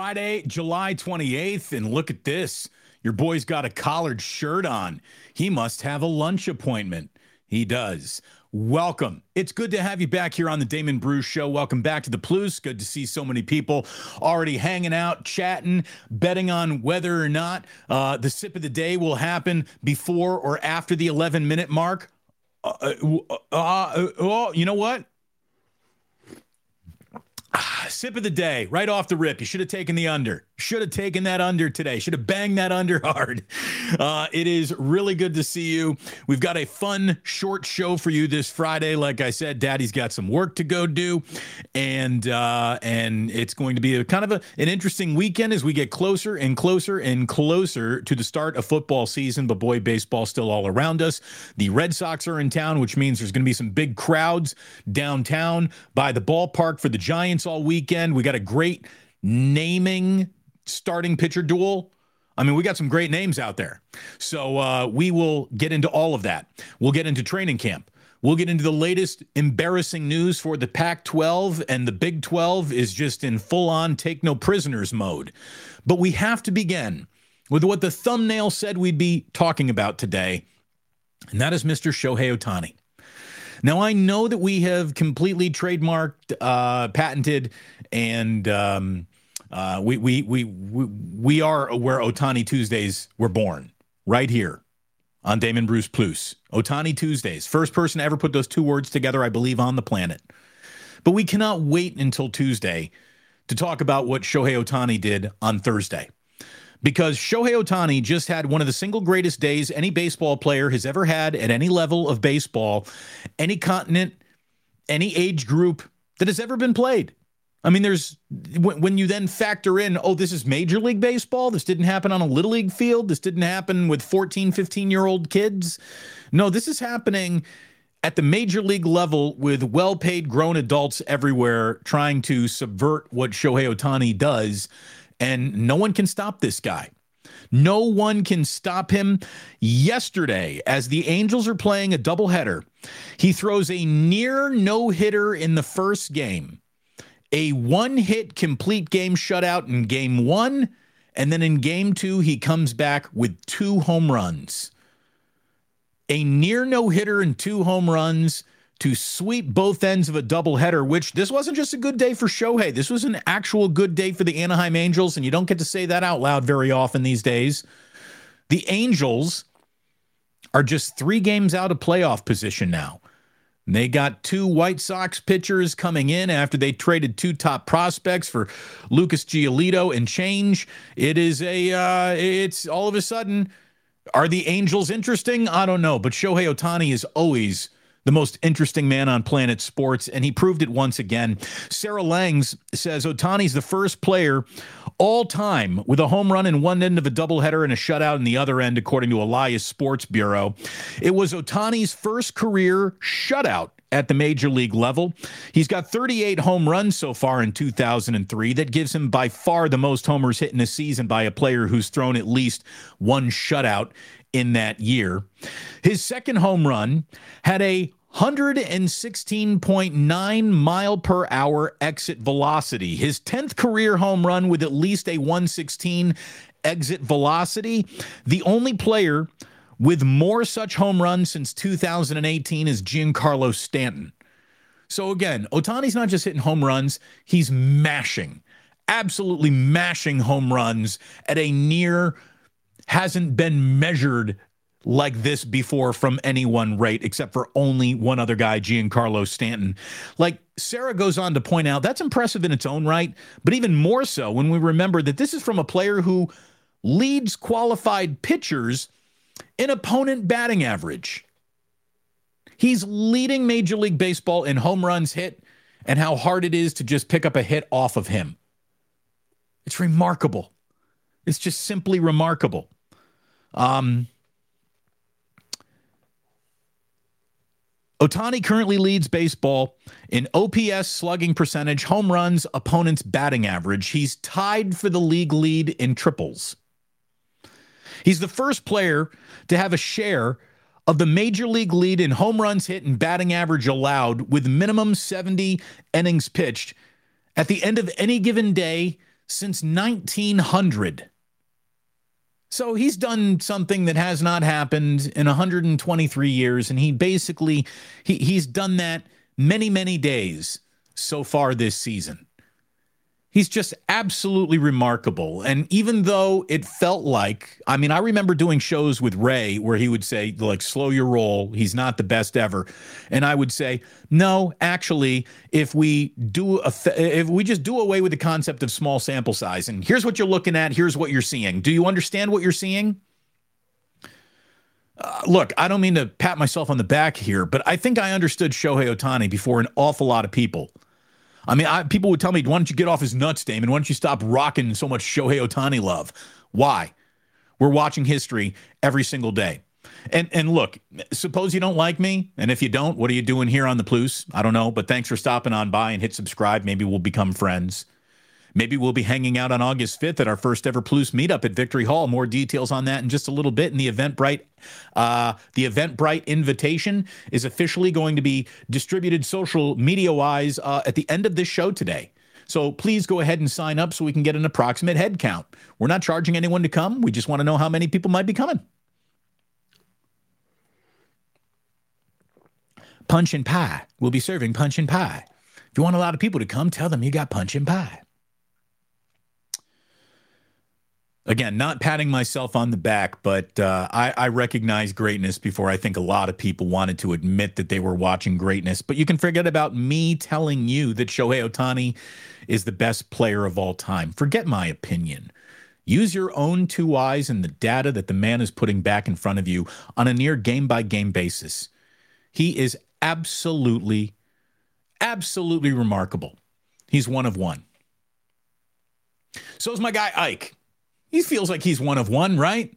Friday, July 28th, and look at this. Your boy's got a collared shirt on. He must have a lunch appointment. He does. Welcome. It's good to have you back here on the Damon Bruce Show. Welcome back to the Plus. Good to see so many people already hanging out, chatting, betting on whether or not uh, the sip of the day will happen before or after the 11 minute mark. Uh, uh, uh, uh oh, you know what? Ah, sip of the day, right off the rip. You should have taken the under. Should have taken that under today. Should have banged that under hard. Uh, it is really good to see you. We've got a fun short show for you this Friday. Like I said, Daddy's got some work to go do, and uh, and it's going to be a kind of a, an interesting weekend as we get closer and closer and closer to the start of football season. But boy, baseball still all around us. The Red Sox are in town, which means there's going to be some big crowds downtown by the ballpark for the Giants all weekend. We got a great naming starting pitcher duel. I mean, we got some great names out there. So uh, we will get into all of that. We'll get into training camp. We'll get into the latest embarrassing news for the Pac 12, and the Big 12 is just in full on take no prisoners mode. But we have to begin with what the thumbnail said we'd be talking about today, and that is Mr. Shohei Ohtani. Now, I know that we have completely trademarked, uh, patented, and um, uh, we, we, we, we, we are where Ohtani Tuesdays were born, right here on Damon Bruce Plus. Ohtani Tuesdays, first person to ever put those two words together, I believe, on the planet. But we cannot wait until Tuesday to talk about what Shohei Ohtani did on Thursday because Shohei Ohtani just had one of the single greatest days any baseball player has ever had at any level of baseball, any continent, any age group that has ever been played. I mean, there's when, you then factor in, oh, this is Major League Baseball. This didn't happen on a Little League field. This didn't happen with 14, 15 year old kids. No, this is happening at the major league level with well paid grown adults everywhere trying to subvert what Shohei Ohtani does and no one can stop this guy. No one can stop him. Yesterday, as the Angels are playing a doubleheader, he throws a near no hitter in the first game, a one hit complete game shutout in game one. And then in game two, he comes back with two home runs. A near no hitter and two home runs to sweep both ends of a doubleheader, which this wasn't just a good day for Shohei. This was an actual good day for the Anaheim Angels, and you don't get to say that out loud very often these days. The Angels are just three games out of playoff position now. They got two White Sox pitchers coming in after they traded two top prospects for Lucas Giolito and change. It is a, uh, it's all of a sudden, are the Angels interesting? I don't know, but Shohei Ohtani is always the most interesting man on planet sports, and he proved it once again. Sarah Langs says Ohtani's the first player all time with a home run in one end of a doubleheader and a shutout in the other end, according to Elias Sports Bureau. It was Ohtani's first career shutout at the major league level. He's got 38 home runs so far in 2003. That gives him by far the most homers hit in a season by a player who's thrown at least one shutout in that year. His second home run had a 116.9 mile per hour exit velocity. His 10th career home run with at least a 116 exit velocity. The only player with more such home runs since 2018 is Giancarlo Stanton. So again, Ohtani's not just hitting home runs, he's mashing, absolutely mashing home runs at a near hasn't been measured like this before from any one rate, except for only one other guy, Giancarlo Stanton. Like Sarah goes on to point out, that's impressive in its own right, but even more so when we remember that this is from a player who leads qualified pitchers in opponent batting average. He's leading Major League Baseball in home runs hit and how hard it is to just pick up a hit off of him. It's remarkable. It's just simply remarkable. Um, Ohtani currently leads baseball in OPS slugging percentage, home runs, opponent's batting average. He's tied for the league lead in triples. He's the first player to have a share of the major league lead in home runs hit and batting average allowed with minimum 70 innings pitched at the end of any given day since 1900. So he's done something that has not happened in 123 years, and he basically he, he's done that many many days so far this season. He's just absolutely remarkable. And even though it felt like, I mean, I remember doing shows with Ray where he would say, like, slow your roll. He's not the best ever. And I would say, no, actually, if we do, a, if we just do away with the concept of small sample size, and here's what you're looking at, here's what you're seeing. Do you understand what you're seeing? Uh, look, I don't mean to pat myself on the back here, but I think I understood Shohei Ohtani before an awful lot of people. I mean, I, people would tell me, why don't you get off his nuts, Damon? Why don't you stop rocking so much Shohei Ohtani love? Why? We're watching history every single day. And and look, suppose you don't like me, and if you don't, what are you doing here on the Plus? I don't know, but thanks for stopping on by and hit subscribe. Maybe we'll become friends. Maybe we'll be hanging out on August 5th at our first ever Plus meetup at Victory Hall. More details on that in just a little bit. And the Eventbrite, uh, the Eventbrite invitation is officially going to be distributed social media wise uh, at the end of this show today. So please go ahead and sign up so we can get an approximate head count. We're not charging anyone to come. We just want to know how many people might be coming. Punch and pie. We'll be serving punch and pie. If you want a lot of people to come, tell them you got punch and pie. Again, not patting myself on the back, but uh, I, I, recognize greatness before I think a lot of people wanted to admit that they were watching greatness. But you can forget about me telling you that Shohei Ohtani is the best player of all time. Forget my opinion. Use your own two eyes and the data that the man is putting back in front of you on a near game by game basis. He is absolutely, absolutely remarkable. He's one of one. So is my guy Ike. He feels like he's one of one, right?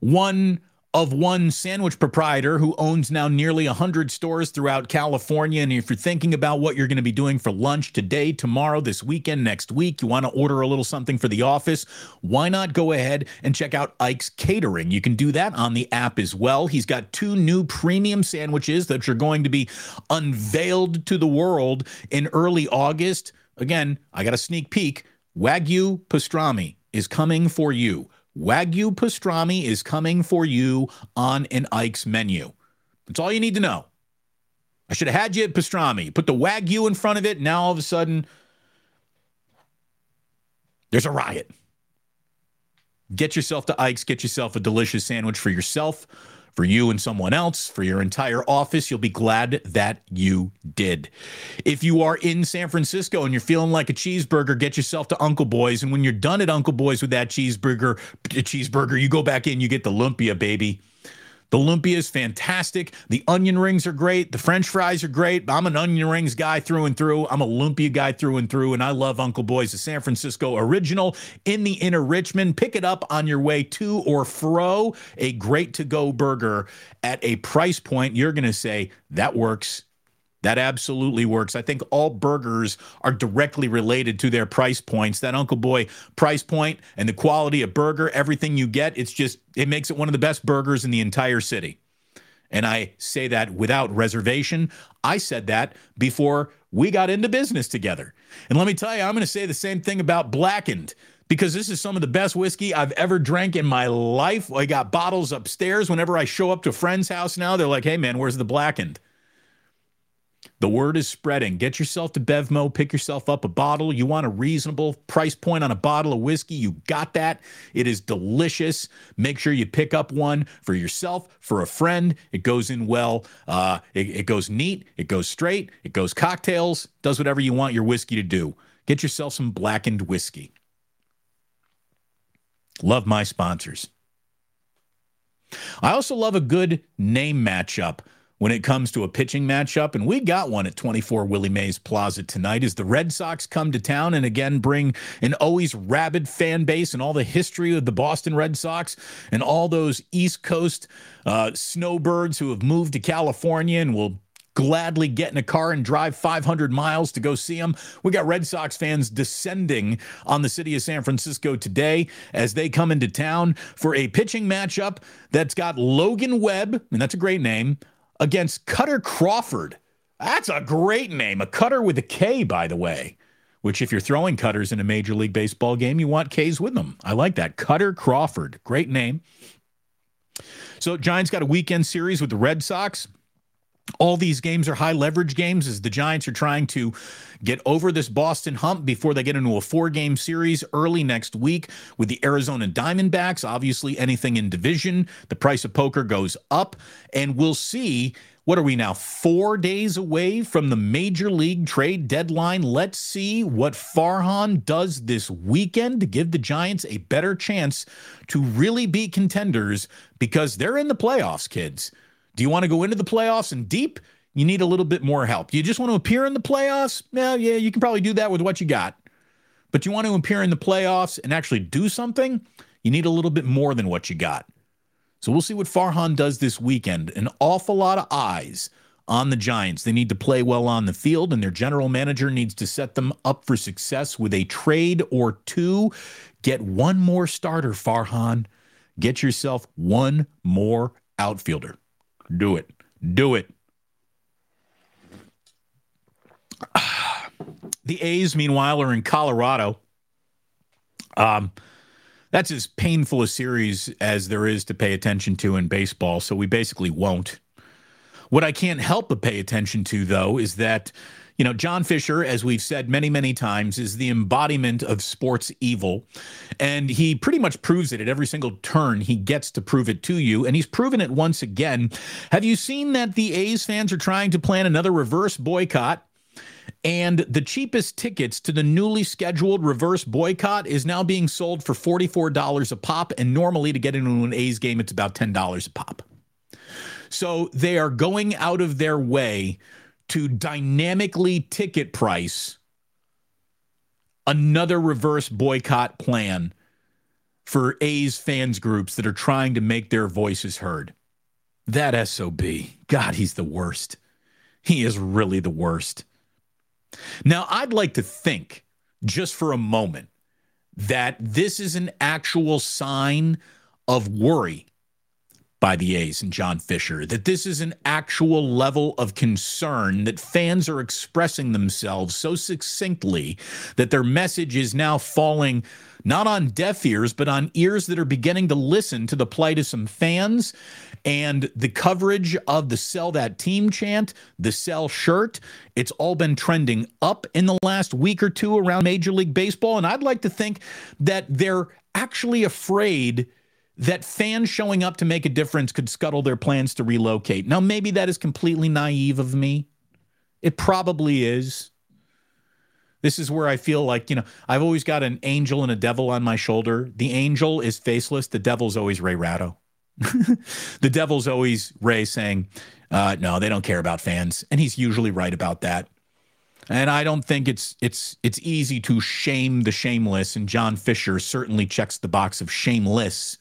One of one sandwich proprietor who owns now nearly 100 stores throughout California. And if you're thinking about what you're going to be doing for lunch today, tomorrow, this weekend, next week, you want to order a little something for the office, why not go ahead and check out Ike's Catering? You can do that on the app as well. He's got two new premium sandwiches that are going to be unveiled to the world in early August. Again, I got a sneak peek Wagyu pastrami is coming for you. Wagyu pastrami is coming for you on an Ike's menu. That's all you need to know. I should have had you at pastrami. Put the Wagyu in front of it. Now all of a sudden, there's a riot. Get yourself to Ike's. Get yourself a delicious sandwich for yourself for you and someone else, for your entire office. You'll be glad that you did. If you are in San Francisco and you're feeling like a cheeseburger, get yourself to Uncle Boy's. And when you're done at Uncle Boy's with that cheeseburger, cheeseburger, you go back in, you get the lumpia, baby. The lumpia is fantastic. The onion rings are great. The french fries are great. I'm an onion rings guy through and through. I'm a lumpia guy through and through. And I love Uncle Boy's, the San Francisco original in the inner Richmond. Pick it up on your way to or fro. A great to go burger at a price point you're going to say, that works. That absolutely works. I think all burgers are directly related to their price points. That Uncle Boy price point and the quality of burger, everything you get, it's just, it makes it one of the best burgers in the entire city. And I say that without reservation. I said that before we got into business together. And let me tell you, I'm going to say the same thing about Blackened because this is some of the best whiskey I've ever drank in my life. I got bottles upstairs whenever I show up to a friend's house now. They're like, hey, man, where's the Blackened? The word is spreading. Get yourself to Bevmo, pick yourself up a bottle. You want a reasonable price point on a bottle of whiskey? You got that. It is delicious. Make sure you pick up one for yourself, for a friend. It goes in well. Uh, it, it goes neat. It goes straight. It goes cocktails. Does whatever you want your whiskey to do. Get yourself some blackened whiskey. Love my sponsors. I also love a good name matchup when it comes to a pitching matchup. And we got one at 24 Willie Mays Plaza tonight as the Red Sox come to town and again bring an always rabid fan base and all the history of the Boston Red Sox and all those East Coast uh, snowbirds who have moved to California and will gladly get in a car and drive 500 miles to go see them. We got Red Sox fans descending on the city of San Francisco today as they come into town for a pitching matchup that's got Logan Webb, and that's a great name, against Kutter Crawford. That's a great name. A cutter with a K, by the way. which if you're throwing cutters in a Major League Baseball game, you want K's with them. I like that. Kutter Crawford. Great name. So Giants got a weekend series with the Red Sox. All these games are high leverage games as the Giants are trying to get over this Boston hump before they get into a four game series early next week with the Arizona Diamondbacks. Obviously, anything in division, the price of poker goes up. And we'll see what are we now, four days away from the major league trade deadline? Let's see what Farhan does this weekend to give the Giants a better chance to really be contenders because they're in the playoffs, kids. Do you want to go into the playoffs and deep? You need a little bit more help. You just want to appear in the playoffs? Well, yeah, you can probably do that with what you got. But you want to appear in the playoffs and actually do something? You need a little bit more than what you got. So we'll see what Farhan does this weekend. An awful lot of eyes on the Giants. They need to play well on the field, and their general manager needs to set them up for success with a trade or two. Get one more starter, Farhan. Get yourself one more outfielder. Do it. Do it. The A's, meanwhile, are in Colorado. Um, that's as painful a series as there is to pay attention to in baseball. So we basically won't. What I can't help but pay attention to, though, is that, you know, John Fisher, as we've said many, many times, is the embodiment of sports evil. And he pretty much proves it at every single turn. He gets to prove it to you. And he's proven it once again. Have you seen that the A's fans are trying to plan another reverse boycott? And the cheapest tickets to the newly scheduled reverse boycott is now being sold for $44 a pop. And normally to get into an A's game, it's about $10 a pop. So they are going out of their way to dynamically ticket price another reverse boycott plan for A's fans groups that are trying to make their voices heard. That SOB, God, he's the worst. He is really the worst. Now, I'd like to think just for a moment that this is an actual sign of worry by the A's and John Fisher, that this is an actual level of concern that fans are expressing themselves so succinctly that their message is now falling not on deaf ears, but on ears that are beginning to listen to the plight of some fans and the coverage of the sell that team chant, the sell shirt, it's all been trending up in the last week or two around Major League Baseball. And I'd like to think that they're actually afraid that fans showing up to make a difference could scuttle their plans to relocate. Now, maybe that is completely naive of me. It probably is. This is where I feel like, you know, I've always got an angel and a devil on my shoulder. The angel is faceless, the devil's always Ray Ratto. the devil's always Ray saying, uh, "No, they don't care about fans," and he's usually right about that. And I don't think it's it's it's easy to shame the shameless, and John Fisher certainly checks the box of shameless.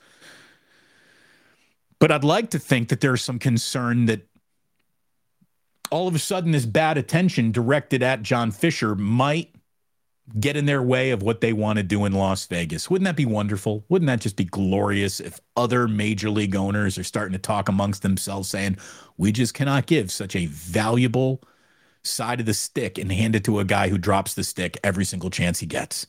But I'd like to think that there's some concern that all of a sudden this bad attention directed at John Fisher might get in their way of what they want to do in Las Vegas. Wouldn't that be wonderful? Wouldn't that just be glorious if other major league owners are starting to talk amongst themselves saying, we just cannot give such a valuable side of the stick and hand it to a guy who drops the stick every single chance he gets?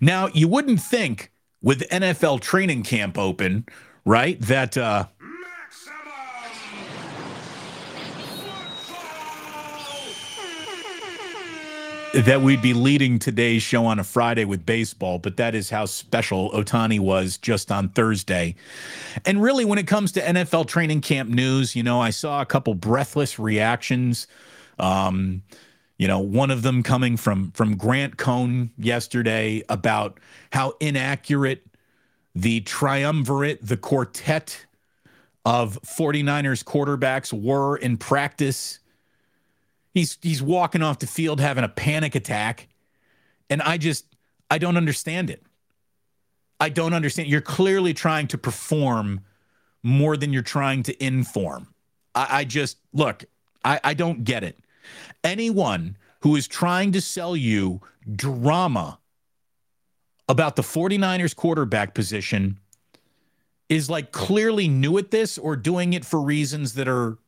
Now, you wouldn't think with NFL training camp open, right, that uh, that we'd be leading today's show on a Friday with baseball, but that is how special Ohtani was just on Thursday. And really, when it comes to NFL training camp news, you know, I saw a couple breathless reactions. Um, you know, one of them coming from from Grant Cohn yesterday about how inaccurate the triumvirate, the quartet of 49ers quarterbacks were in practice He's he's walking off the field having a panic attack. And I just I don't understand it. I don't understand. You're clearly trying to perform more than you're trying to inform. I, I just look, I, I don't get it. Anyone who is trying to sell you drama about the 49ers quarterback position is like clearly new at this or doing it for reasons that are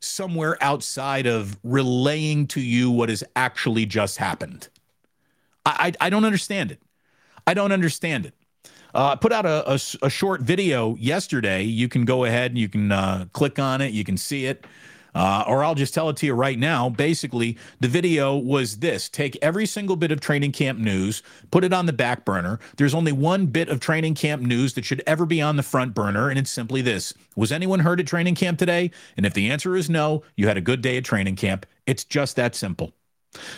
somewhere outside of relaying to you what has actually just happened. I, I, I don't understand it. I don't understand it. Uh, put out a, a, a, short video yesterday. You can go ahead and you can uh, click on it. You can see it. Uh, or I'll just tell it to you right now. Basically, the video was this take every single bit of training camp news, put it on the back burner. There's only one bit of training camp news that should ever be on the front burner, and it's simply this Was anyone hurt at training camp today? And if the answer is no, you had a good day at training camp. It's just that simple.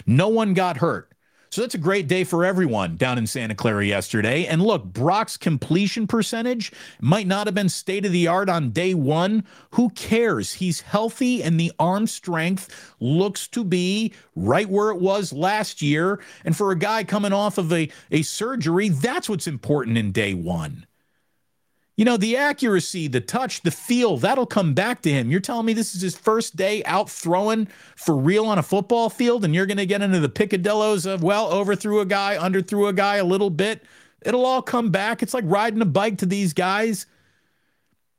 No one got hurt. So that's a great day for everyone down in Santa Clara yesterday. And look, Brock's completion percentage might not have been state of the art on day one. Who cares? He's healthy and the arm strength looks to be right where it was last year. And for a guy coming off of a, a surgery, that's what's important in day one. You know, the accuracy, the touch, the feel, that'll come back to him. You're telling me this is his first day out throwing for real on a football field, and you're going to get into the picadillos of, well, overthrew a guy, underthrew a guy a little bit. It'll all come back. It's like riding a bike to these guys.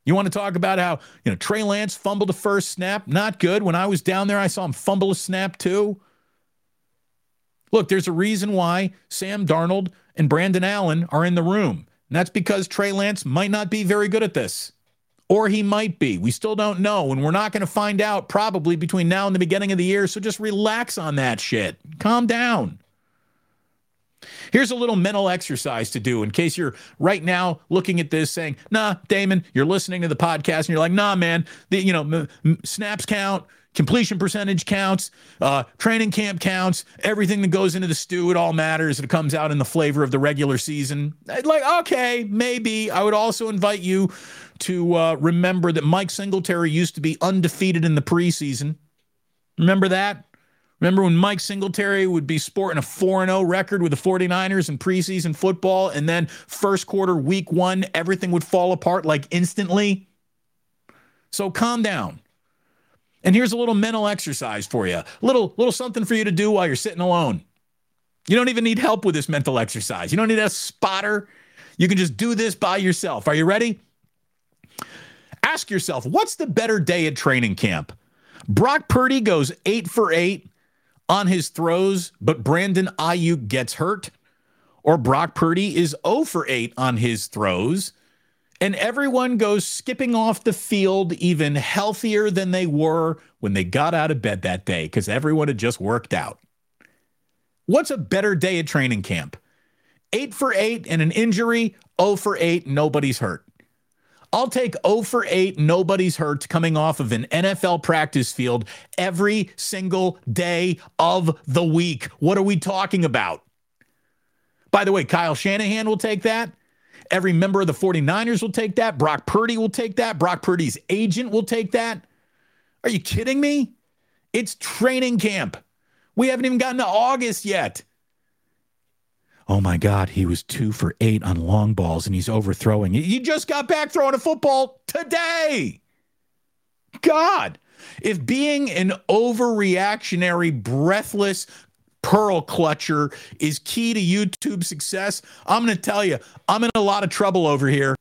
You want to talk about how, you know, Trey Lance fumbled a first snap? Not good. When I was down there, I saw him fumble a snap too. Look, there's a reason why Sam Darnold and Brandon Allen are in the room. And that's because Trey Lance might not be very good at this. Or he might be. We still don't know. And we're not going to find out probably between now and the beginning of the year. So just relax on that shit. Calm down. Here's a little mental exercise to do in case you're right now looking at this saying, nah, Damon, you're listening to the podcast and you're like, nah, man, the, you know, m- m- snaps count, completion percentage counts, uh, training camp counts, everything that goes into the stew, it all matters. It comes out in the flavor of the regular season. Like, okay, maybe. I would also invite you to uh, remember that Mike Singletary used to be undefeated in the preseason. Remember that? Remember when Mike Singletary would be sporting a 4 0 record with the 49ers in preseason football, and then first quarter, week one, everything would fall apart like instantly? So calm down. And here's a little mental exercise for you. Little little something for you to do while you're sitting alone. You don't even need help with this mental exercise. You don't need a spotter. You can just do this by yourself. Are you ready? Ask yourself, what's the better day at training camp? Brock Purdy goes 8 for 8 on his throws, but Brandon Aiyuk gets hurt, or Brock Purdy is 0 for 8 on his throws and everyone goes skipping off the field even healthier than they were when they got out of bed that day because everyone had just worked out. What's a better day at training camp? Eight for eight and an injury, oh for eight, nobody's hurt. I'll take 0 for 8, nobody's hurt coming off of an NFL practice field every single day of the week. What are we talking about? By the way, Kyle Shanahan will take that. Every member of the 49ers will take that. Brock Purdy will take that. Brock Purdy's agent will take that. Are you kidding me? It's training camp. We haven't even gotten to August yet. Oh my God, he was two for eight on long balls and he's overthrowing. He just got back throwing a football today. God, if being an overreactionary, breathless, pearl clutcher is key to YouTube success, I'm going to tell you, I'm in a lot of trouble over here.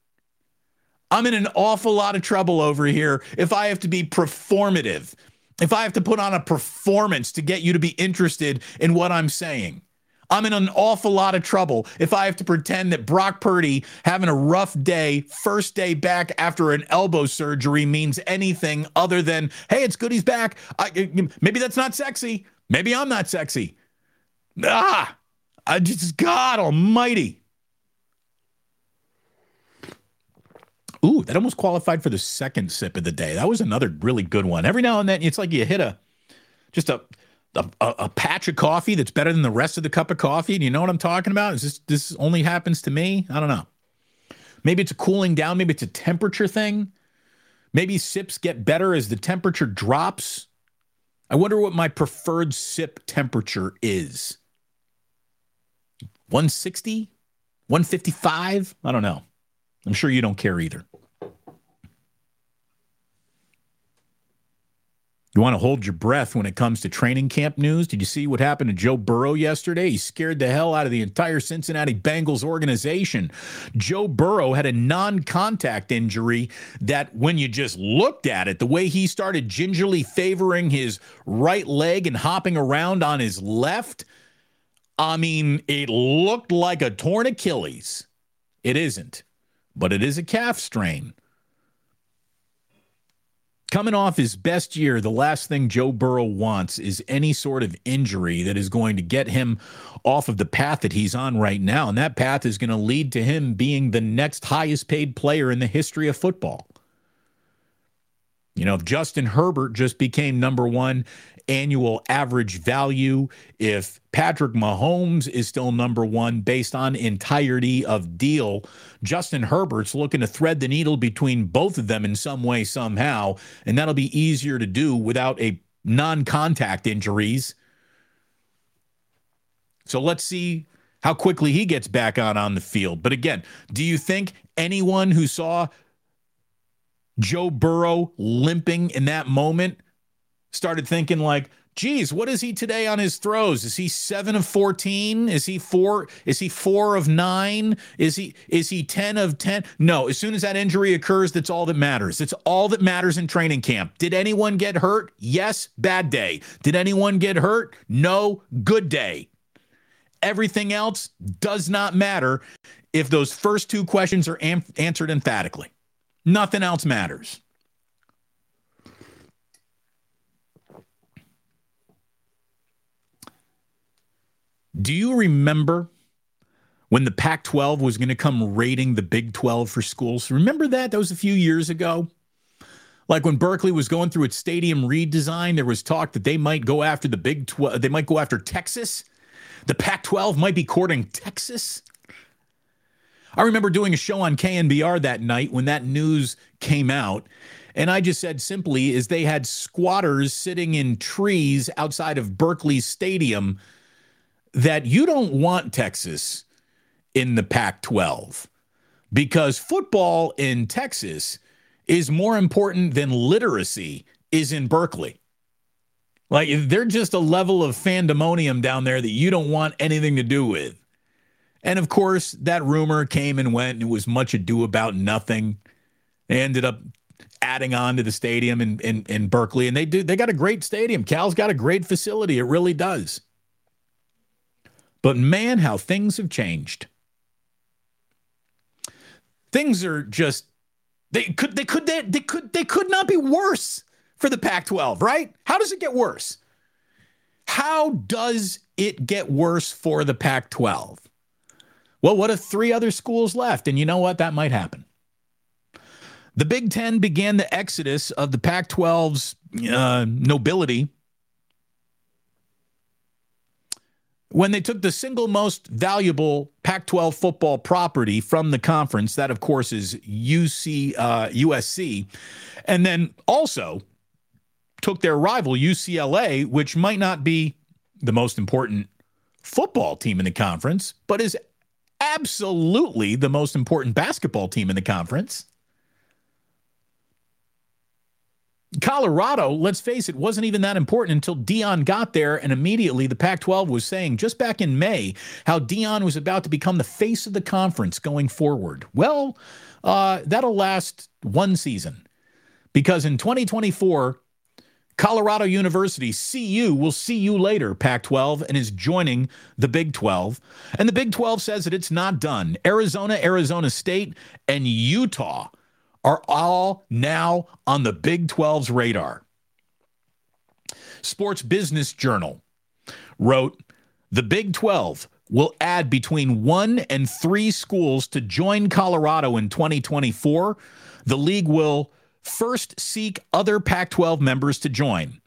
I'm in an awful lot of trouble over here if I have to be performative, if I have to put on a performance to get you to be interested in what I'm saying. I'm in an awful lot of trouble if I have to pretend that Brock Purdy having a rough day, first day back after an elbow surgery means anything other than, hey, it's good he's back. I, uh, maybe that's not sexy. Maybe I'm not sexy. Ah, I just, God almighty. Ooh, that almost qualified for the second sip of the day. That was another really good one. Every now and then, it's like you hit a just a a, a patch of coffee that's better than the rest of the cup of coffee. And you know what I'm talking about? Is this this only happens to me? I don't know. Maybe it's a cooling down. Maybe it's a temperature thing. Maybe sips get better as the temperature drops. I wonder what my preferred sip temperature is. 160? 155? I don't know. I'm sure you don't care either. You want to hold your breath when it comes to training camp news? Did you see what happened to Joe Burrow yesterday? He scared the hell out of the entire Cincinnati Bengals organization. Joe Burrow had a non contact injury that, when you just looked at it, the way he started gingerly favoring his right leg and hopping around on his left, I mean, it looked like a torn Achilles. It isn't, but it is a calf strain. Coming off his best year, the last thing Joe Burrow wants is any sort of injury that is going to get him off of the path that he's on right now. And that path is going to lead to him being the next highest paid player in the history of football. You know, if Justin Herbert just became number one annual average value, if Patrick Mahomes is still number one based on entirety of deal, Justin Herbert's looking to thread the needle between both of them in some way, somehow. And that'll be easier to do without a non contact injuries. So let's see how quickly he gets back on on the field. But again, do you think anyone who saw Joe Burrow limping in that moment started thinking like, geez, what is he today on his throws? Is he seven of 14? Is he four? Is he four of nine? Is he is he 10 of 10? No, as soon as that injury occurs, that's all that matters. It's all that matters in training camp. Did anyone get hurt? Yes, bad day. Did anyone get hurt? No, good day. Everything else does not matter if those first two questions are am- answered emphatically. Nothing else matters. Do you remember when the Pac 12 was going to come raiding the Big 12 for schools? Remember that? That was a few years ago. Like when Berkeley was going through its stadium redesign, there was talk that they might go after the Big 12, they might go after Texas. The Pac 12 might be courting Texas. I remember doing a show on KNBR that night when that news came out. And I just said simply is they had squatters sitting in trees outside of Berkeley Stadium that you don't want Texas in the Pac 12 because football in Texas is more important than literacy is in Berkeley. Like they're just a level of fandemonium down there that you don't want anything to do with. And of course, that rumor came and went, and it was much ado about nothing. They ended up adding on to the stadium in, in, in Berkeley, and they do they got a great stadium. Cal's got a great facility. It really does. But man, how things have changed. Things are just they could they could they, they could they could not be worse for the Pac-12, right? How does it get worse? How does it get worse for the Pac-12? Well, what if three other schools left? And you know what? That might happen. The Big Ten began the exodus of the Pac 12's uh, nobility when they took the single most valuable Pac 12 football property from the conference. That, of course, is UC, uh, USC. And then also took their rival, UCLA, which might not be the most important football team in the conference, but is absolutely the most important basketball team in the conference. Colorado, let's face it, wasn't even that important until Deion got there. And immediately the Pac 12 was saying, just back in May, how Deion was about to become the face of the conference going forward. Well, uh, that'll last one season because in 2024, Colorado University, CU, will see you later, Pac 12, and is joining the Big 12. And the Big 12 says that it's not done. Arizona, Arizona State, and Utah are all now on the Big 12's radar. Sports Business Journal wrote The Big 12 will add between one and three schools to join Colorado in 2024. The league will first seek other Pac 12 members to join.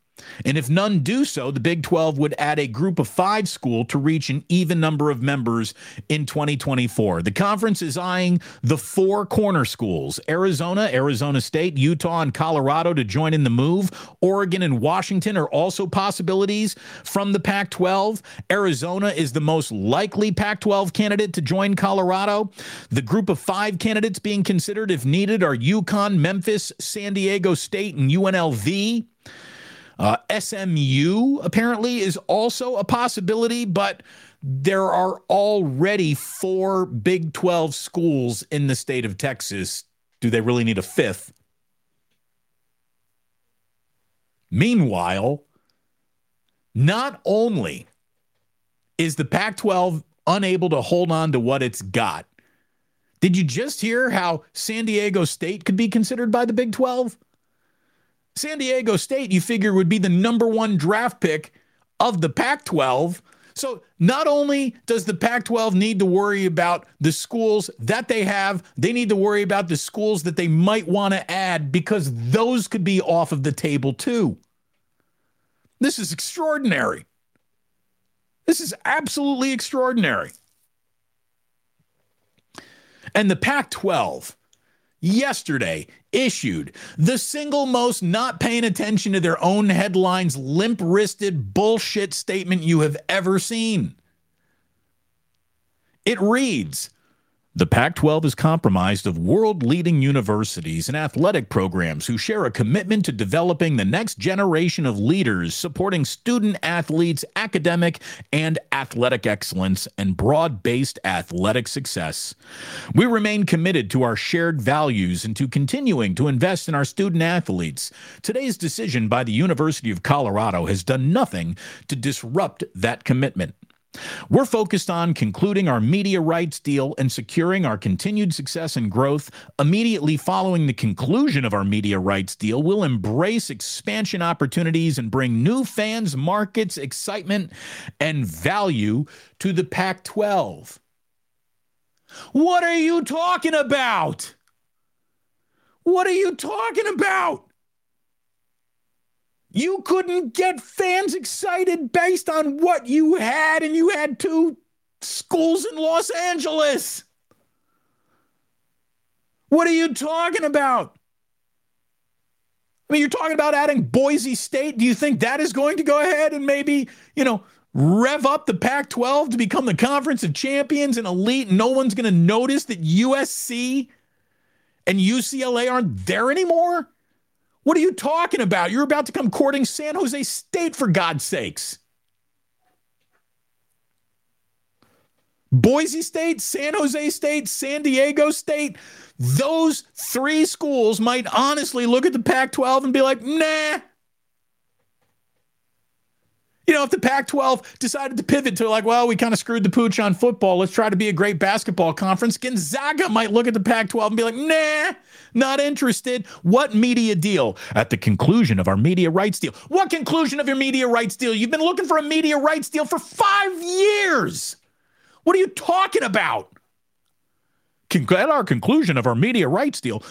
And if none do so, the Big 12 would add a group of five school to reach an even number of members in 2024. The conference is eyeing the four corner schools Arizona, Arizona State, Utah, and Colorado to join in the move. Oregon and Washington are also possibilities from the Pac 12. Arizona is the most likely Pac 12 candidate to join Colorado. The group of five candidates being considered, if needed, are UConn, Memphis, San Diego State, and UNLV. Uh, SMU apparently is also a possibility, but there are already four Big 12 schools in the state of Texas. Do they really need a fifth? Meanwhile, not only is the Pac 12 unable to hold on to what it's got, did you just hear how San Diego State could be considered by the Big 12? San Diego State, you figure, would be the number one draft pick of the Pac 12. So not only does the Pac 12 need to worry about the schools that they have, they need to worry about the schools that they might want to add because those could be off of the table too. This is extraordinary. This is absolutely extraordinary. And the Pac 12 yesterday issued the single most not paying attention to their own headlines, limp wristed bullshit statement you have ever seen. It reads the Pac 12 is comprised of world leading universities and athletic programs who share a commitment to developing the next generation of leaders, supporting student athletes' academic and athletic excellence and broad based athletic success. We remain committed to our shared values and to continuing to invest in our student athletes. Today's decision by the University of Colorado has done nothing to disrupt that commitment. We're focused on concluding our media rights deal and securing our continued success and growth. Immediately following the conclusion of our media rights deal, we'll embrace expansion opportunities and bring new fans, markets, excitement, and value to the Pac 12. What are you talking about? What are you talking about? You couldn't get fans excited based on what you had, and you had two schools in Los Angeles. What are you talking about? I mean, you're talking about adding Boise State. Do you think that is going to go ahead and maybe, you know, rev up the Pac 12 to become the conference of champions and elite? No one's going to notice that USC and UCLA aren't there anymore? What are you talking about? You're about to come courting San Jose State, for God's sakes. Boise State, San Jose State, San Diego State, those three schools might honestly look at the Pac 12 and be like, nah, you know, if the Pac 12 decided to pivot to like, well, we kind of screwed the pooch on football, let's try to be a great basketball conference, Gonzaga might look at the Pac 12 and be like, nah, not interested. What media deal? At the conclusion of our media rights deal. What conclusion of your media rights deal? You've been looking for a media rights deal for five years. What are you talking about? At our conclusion of our media rights deal,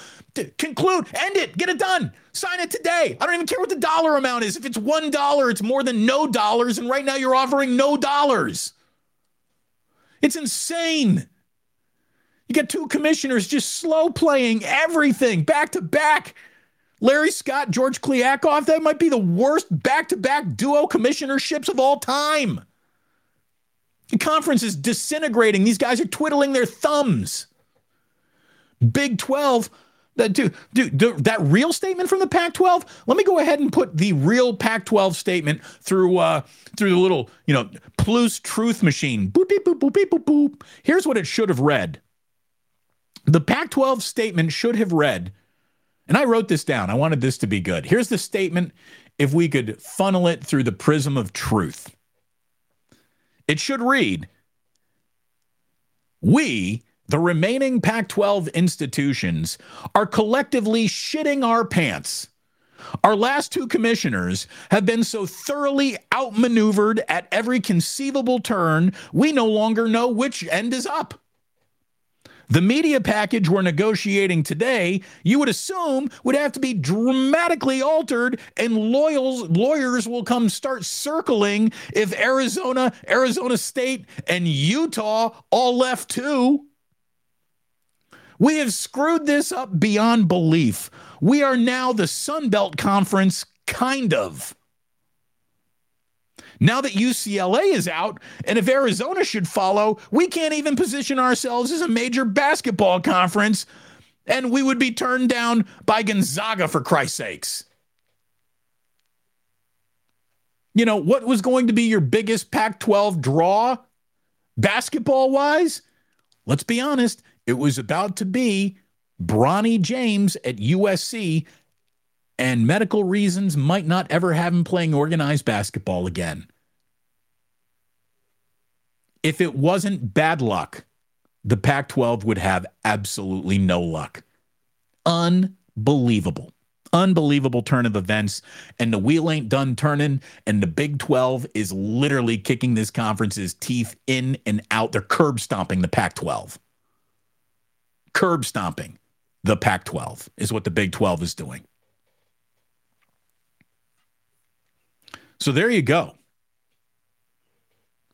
conclude, end it, get it done, sign it today. I don't even care what the dollar amount is. If it's one dollar, it's more than no dollars, and right now you're offering no dollars. It's insane. You get two commissioners just slow playing everything back to back. Larry Scott, George Kliavkoff, that might be the worst back to back duo commissionerships of all time. The conference is disintegrating. These guys are twiddling their thumbs. Big 12 that, dude, dude, that real statement from the Pac-12. Let me go ahead and put the real Pac-12 statement through uh, through the little, you know, Plus Truth Machine. Boop beep boop boop beep boop boop. Here's what it should have read. The Pac-12 statement should have read, and I wrote this down. I wanted this to be good. Here's the statement. If we could funnel it through the prism of truth, it should read: We the remaining Pac 12 institutions are collectively shitting our pants. Our last two commissioners have been so thoroughly outmaneuvered at every conceivable turn, we no longer know which end is up. The media package we're negotiating today, you would assume, would have to be dramatically altered, and loyals, lawyers will come start circling if Arizona, Arizona State, and Utah all left too. We have screwed this up beyond belief. We are now the Sun Belt Conference, kind of. Now that UCLA is out, and if Arizona should follow, we can't even position ourselves as a major basketball conference, and we would be turned down by Gonzaga for Christ's sakes. You know, what was going to be your biggest Pac 12 draw basketball wise? Let's be honest, it was about to be Bronny James at USC, and medical reasons might not ever have him playing organized basketball again. If it wasn't bad luck, the Pac 12 would have absolutely no luck. Unbelievable. Unbelievable turn of events. And the wheel ain't done turning. And the Big 12 is literally kicking this conference's teeth in and out. They're curb stomping the Pac 12. Curb stomping the Pac 12 is what the Big 12 is doing. So there you go.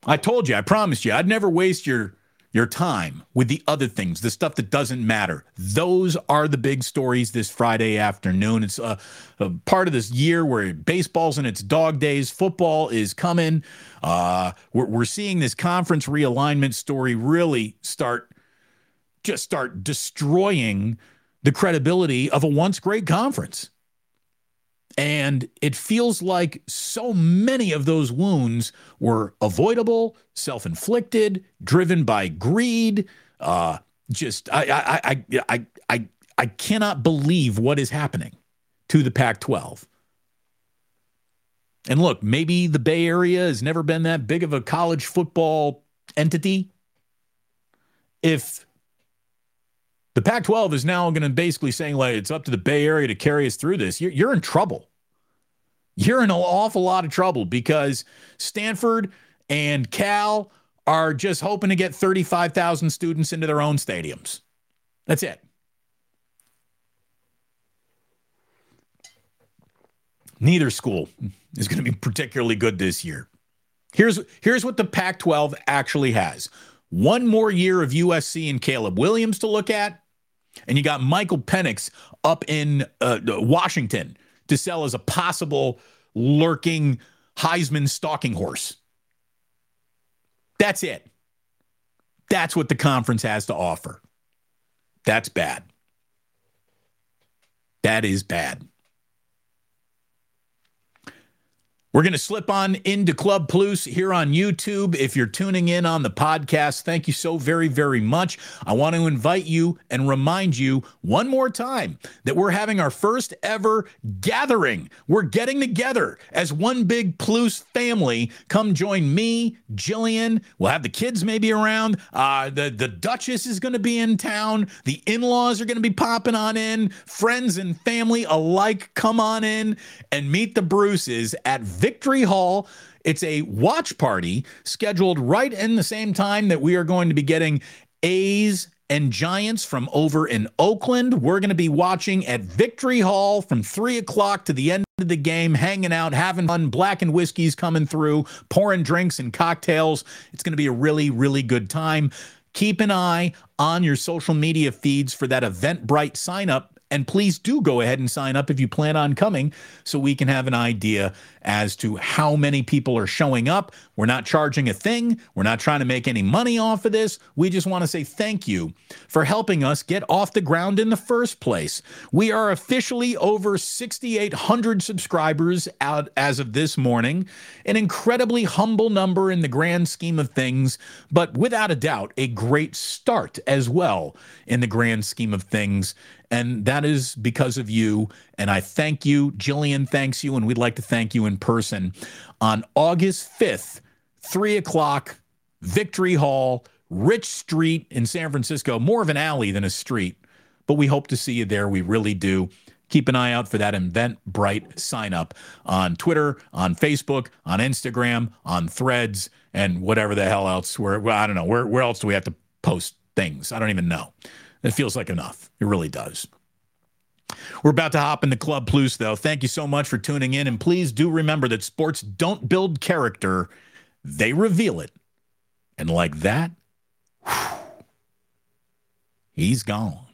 I told you, I promised you, I'd never waste your your time with the other things, the stuff that doesn't matter. Those are the big stories this Friday afternoon. It's a, a part of this year where baseball's in its dog days, football is coming. Uh, we're, we're seeing this conference realignment story really start just start destroying the credibility of a once great conference. And it feels like so many of those wounds were avoidable, self inflicted, driven by greed. Uh, just, I, I, I, I, I, I cannot believe what is happening to the Pac 12. And look, maybe the Bay Area has never been that big of a college football entity. If the Pac 12 is now going to basically saying, like, it's up to the Bay Area to carry us through this. You're, you're in trouble. You're in an awful lot of trouble because Stanford and Cal are just hoping to get 35,000 students into their own stadiums. That's it. Neither school is going to be particularly good this year. Here's, here's what the Pac 12 actually has one more year of USC and Caleb Williams to look at. And you got Michael Penix up in uh, Washington to sell as a possible lurking Heisman stalking horse. That's it. That's what the conference has to offer. That's bad. That is bad. We're going to slip on into Club Plus here on YouTube. If you're tuning in on the podcast, thank you so very, very much. I want to invite you and remind you one more time that we're having our first ever gathering. We're getting together as one big Plus family. Come join me, Jillian. We'll have the kids maybe around. Uh, the, the Duchess is going to be in town. The in laws are going to be popping on in. Friends and family alike come on in and meet the Bruces at Victory Hall. It's a watch party scheduled right in the same time that we are going to be getting A's and Giants from over in Oakland. We're going to be watching at Victory Hall from three o'clock to the end of the game, hanging out, having fun. Black and whiskey's coming through, pouring drinks and cocktails. It's going to be a really, really good time. Keep an eye on your social media feeds for that Eventbrite sign up and please do go ahead and sign up if you plan on coming so we can have an idea as to how many people are showing up. We're not charging a thing. We're not trying to make any money off of this. We just want to say thank you for helping us get off the ground in the first place. We are officially over 6,800 subscribers out as of this morning, an incredibly humble number in the grand scheme of things, but without a doubt, a great start as well in the grand scheme of things. And that is because of you. And I thank you. Jillian thanks you. And we'd like to thank you in person on August 5th, 3 o'clock, Victory Hall, Rich Street in San Francisco. More of an alley than a street. But we hope to see you there. We really do. Keep an eye out for that Eventbrite sign up on Twitter, on Facebook, on Instagram, on Threads, and whatever the hell else. Where I don't know where where else do we have to post things? I don't even know. It feels like enough. It really does. We're about to hop in the Club Plus, though. Thank you so much for tuning in. And please do remember that sports don't build character, they reveal it. And like that, he's gone.